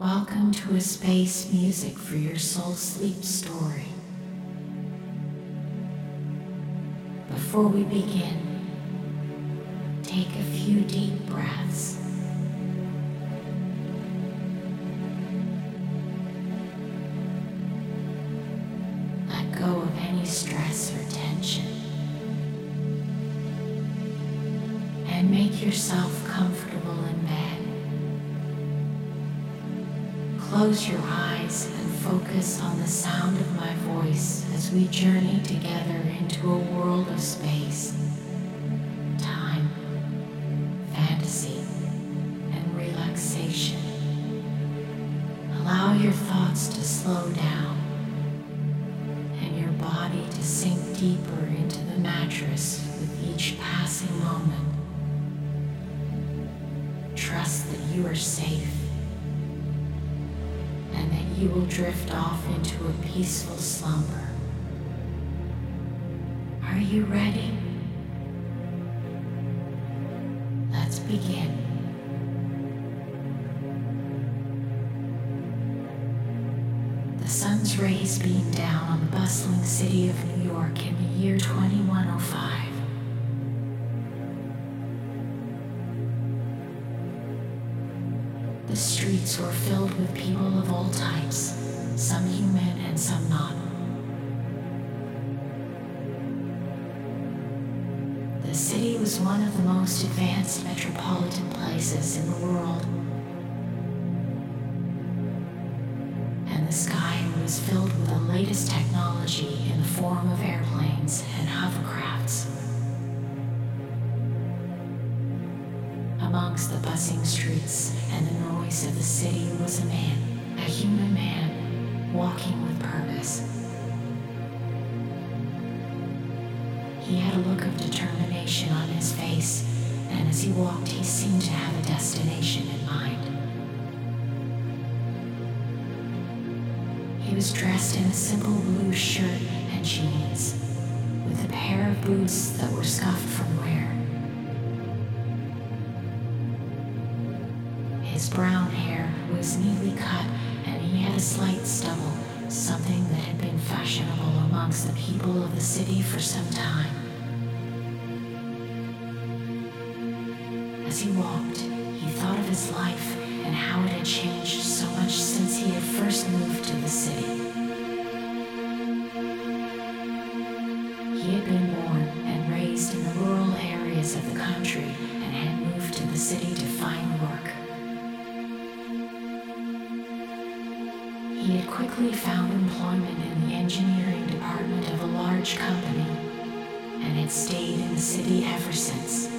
Welcome to a space music for your soul sleep story. Before we begin, take a few deep breaths. Let go of any stress or tension. And make yourself Close your eyes and focus on the sound of my voice as we journey together into a world of space, time, fantasy, and relaxation. Allow your thoughts to slow down and your body to sink deeper into the mattress with each passing moment. Trust that you are safe and that you will drift off into a peaceful slumber. Are you ready? Let's begin. The sun's rays beam down on the bustling city of New York in the year 2105. Streets were filled with people of all types, some human and some not. The city was one of the most advanced metropolitan places in the world. And the sky was filled with the latest technology in the form of airplanes and hovercrafts. Amongst the buzzing streets and the noise of the city was a man, a human man, walking with purpose. He had a look of determination on his face, and as he walked, he seemed to have a destination in mind. He was dressed in a simple blue shirt and jeans, with a pair of boots that were scuffed from wear. Slight stubble, something that had been fashionable amongst the people of the city for some time. As he walked, he thought of his life and how it had changed so much since he had first moved to the city. He had quickly found employment in the engineering department of a large company and had stayed in the city ever since.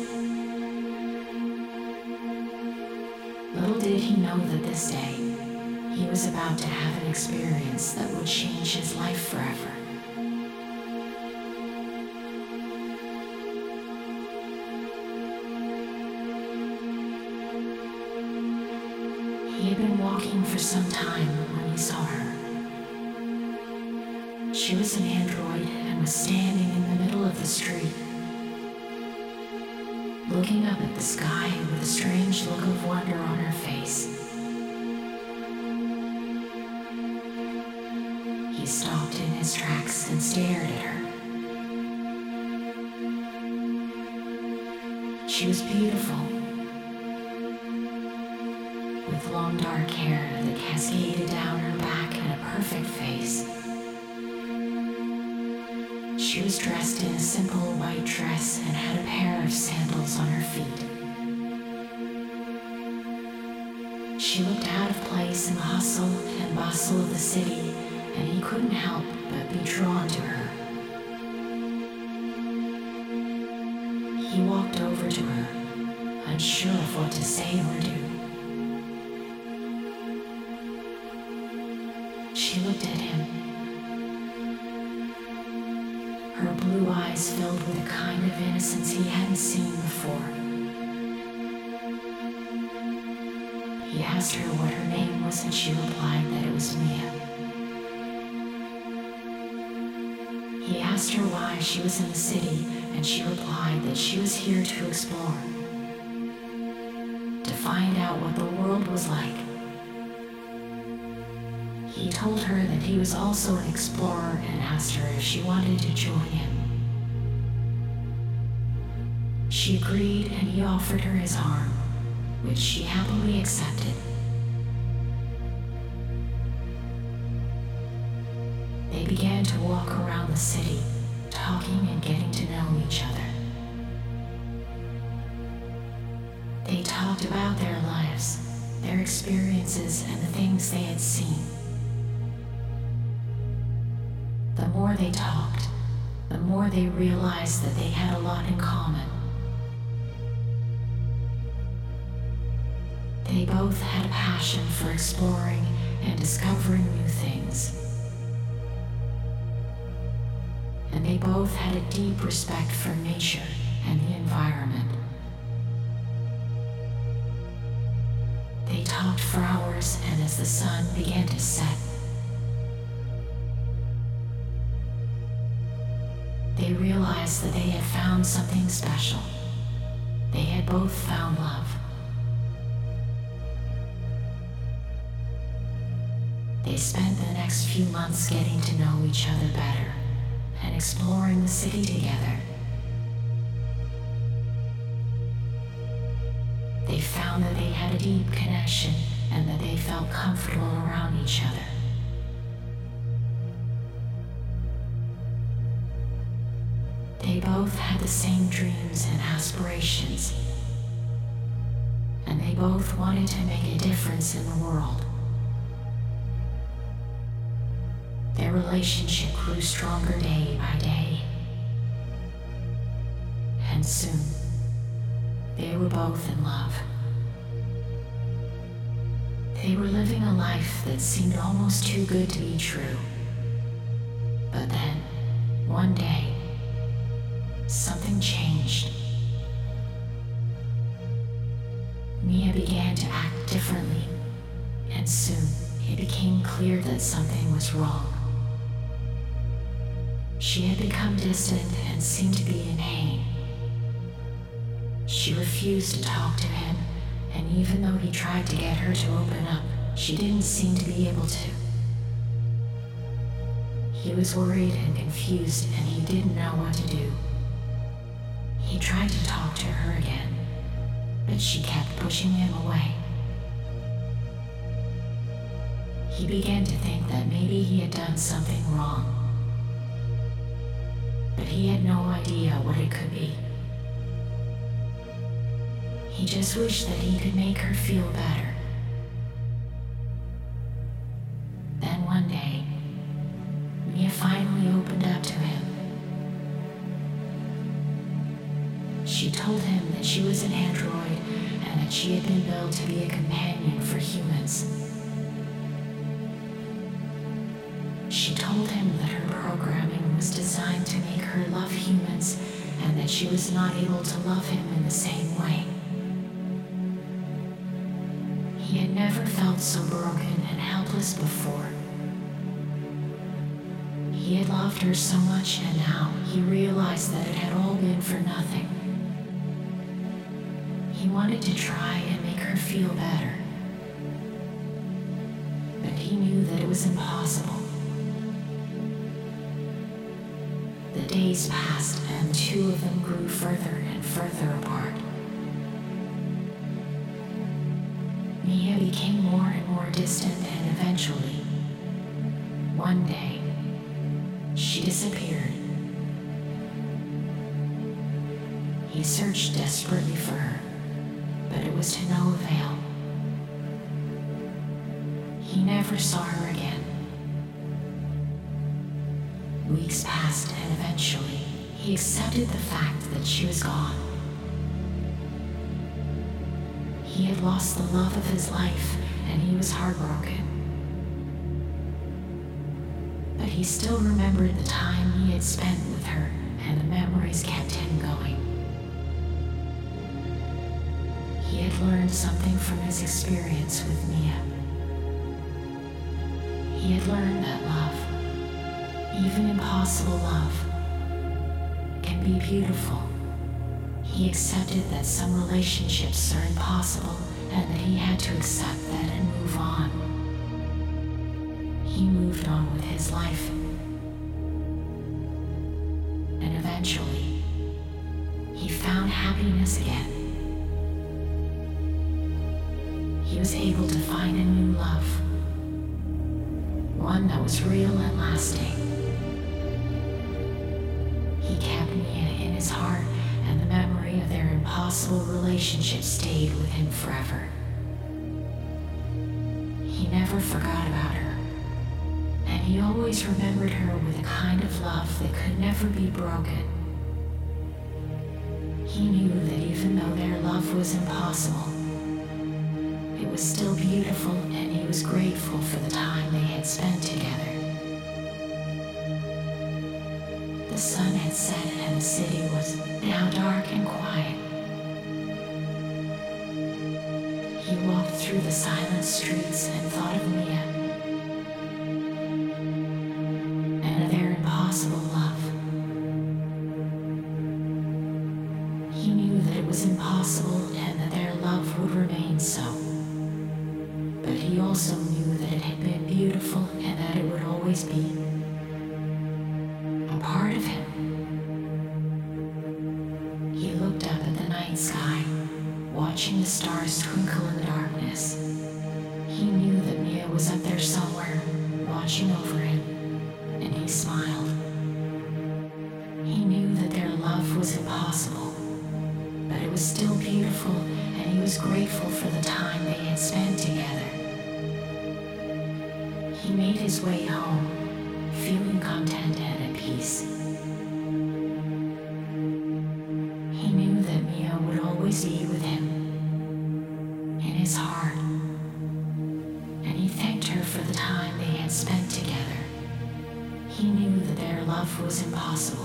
Little did he know that this day he was about to have an experience that would change his life forever. He had been walking for some time saw her. She was an android and was standing in the middle of the street, looking up at the sky with a strange look of wonder on her face. He stopped in his tracks and stared at her. She was beautiful, long dark hair that cascaded down her back and a perfect face. She was dressed in a simple white dress and had a pair of sandals on her feet. She looked out of place in the hustle and bustle of the city, and he couldn't help but be drawn to her. He walked over to her, unsure of what to say or do. She looked at him. Her blue eyes filled with a kind of innocence he hadn't seen before. He asked her what her name was, and she replied that it was Mia. He asked her why she was in the city, and she replied that she was here to explore, to find out what the world was like. He told her that he was also an explorer and asked her if she wanted to join him. She agreed and he offered her his arm, which she happily accepted. They began to walk around the city, talking and getting to know each other. They talked about their lives, their experiences, and the things they had seen. The more they talked, the more they realized that they had a lot in common. They both had a passion for exploring and discovering new things. And they both had a deep respect for nature and the environment. They talked for hours, and as the sun began to set, they realized that they had found something special. They had both found love. They spent the next few months getting to know each other better and exploring the city together. They found that they had a deep connection and that they felt comfortable around each other. They both had the same dreams and aspirations, and they both wanted to make a difference in the world. Their relationship grew stronger day by day, and soon they were both in love. They were living a life that seemed almost too good to be true. But then, one day, something changed. Mia began to act differently, and soon it became clear that something was wrong. She had become distant and seemed to be in pain. She refused to talk to him, and even though he tried to get her to open up, she didn't seem to be able to. He was worried and confused, and he didn't know what to do. He tried to talk to her again, but she kept pushing him away. He began to think that maybe he had done something wrong, but he had no idea what it could be. He just wished that he could make her feel better. Then one day, Mia finally opened up to She told him that she was an android and that she had been built to be a companion for humans. She told him that her programming was designed to make her love humans and that she was not able to love him in the same way. He had never felt so broken and helpless before. He had loved her so much, and now he realized that it had all been for nothing. Wanted to try and make her feel better, but he knew that it was impossible. The days passed, and two of them grew further and further apart. Mia became more and more distant, and eventually, one day, she disappeared. He searched desperately for her, was to no avail. He never saw her again. Weeks passed, and eventually, he accepted the fact that she was gone. He had lost the love of his life, and he was heartbroken. But he still remembered the time he had spent with her, and the memories kept him going. He had learned something from his experience with Mia. He had learned that love, even impossible love, can be beautiful. He accepted that some relationships are impossible and that he had to accept that and move on. He moved on with his life. And eventually, he found happiness again. He was able to find a new love, one that was real and lasting. He kept Mia in his heart and the memory of their impossible relationship stayed with him forever. He never forgot about her, and he always remembered her with a kind of love that could never be broken. He knew that even though their love was impossible, it was still beautiful and he was grateful for the time they had spent together. The sun had set and the city was now dark and quiet. He walked through the silent streets and thought of Mia was still beautiful, and he was grateful for the time they had spent together. He made his way home, feeling content and at peace. He knew that Mia would always be with him in his heart, and he thanked her for the time they had spent together. He knew that their love was impossible,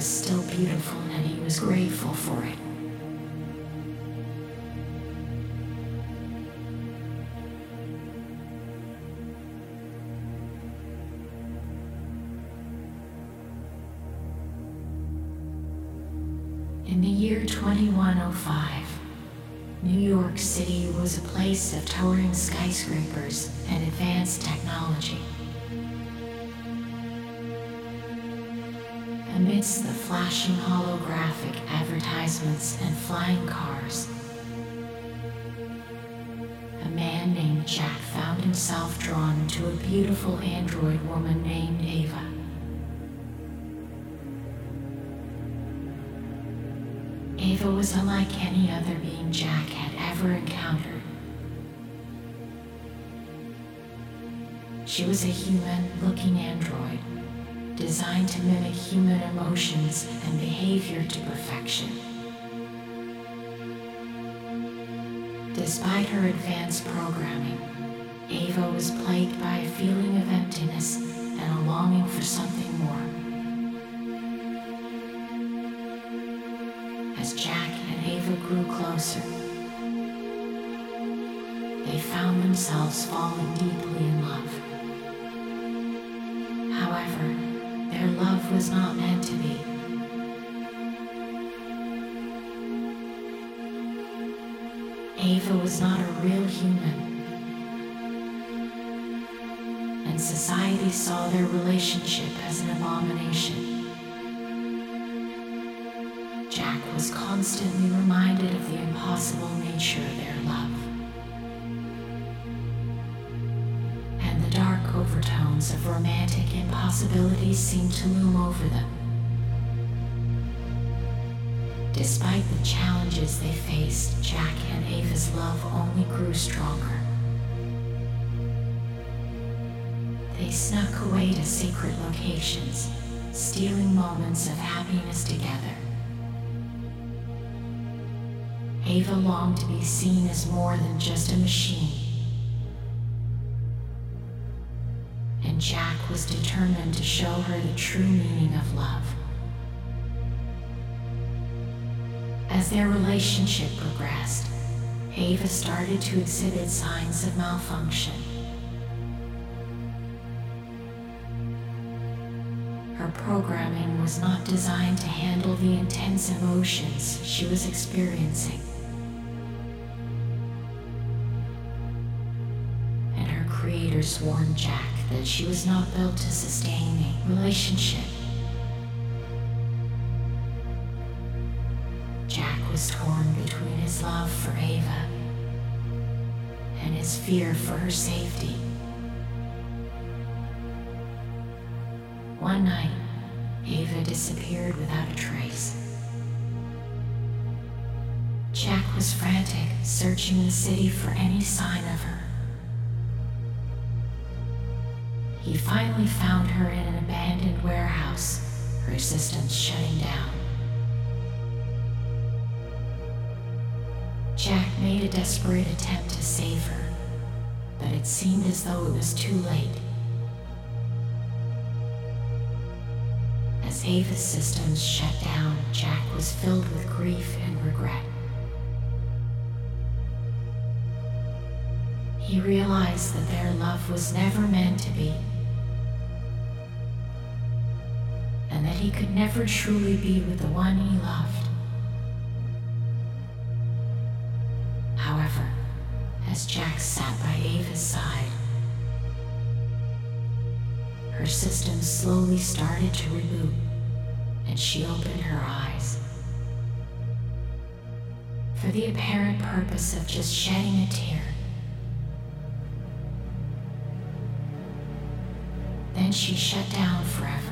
was still beautiful, and he was grateful for it. In the year 2105, New York City was a place of towering skyscrapers and advanced technology. Amidst the flashing holographic advertisements and flying cars, a man named Jack found himself drawn to a beautiful android woman named Ava. Ava was unlike any other being Jack had ever encountered. She was a human looking android, designed to mimic human emotions and behavior to perfection. Despite her advanced programming, Ava was plagued by a feeling of emptiness and a longing for something more. As Jack and Ava grew closer, they found themselves falling deeply in love. Was not meant to be. Ava was not a real human. And society saw their relationship as an abomination. Jack was constantly reminded of the impossible nature of their love. Of romantic impossibilities seemed to loom over them. Despite the challenges they faced, Jack and Ava's love only grew stronger. They snuck away to secret locations, stealing moments of happiness together. Ava longed to be seen as more than just a machine. Jack was determined to show her the true meaning of love. As their relationship progressed, Ava started to exhibit signs of malfunction. Her programming was not designed to handle the intense emotions she was experiencing. And her creators warned Jack that she was not built to sustain a relationship. Jack was torn between his love for Ava and his fear for her safety. One night, Ava disappeared without a trace. Jack was frantic, searching the city for any sign of her. He finally found her in an abandoned warehouse, her systems shutting down. Jack made a desperate attempt to save her, but it seemed as though it was too late. As Ava's systems shut down, Jack was filled with grief and regret. He realized that their love was never meant to be, and that he could never truly be with the one he loved. However, as Jack sat by Ava's side, her system slowly started to reboot, and she opened her eyes. For the apparent purpose of just shedding a tear. Then she shut down forever.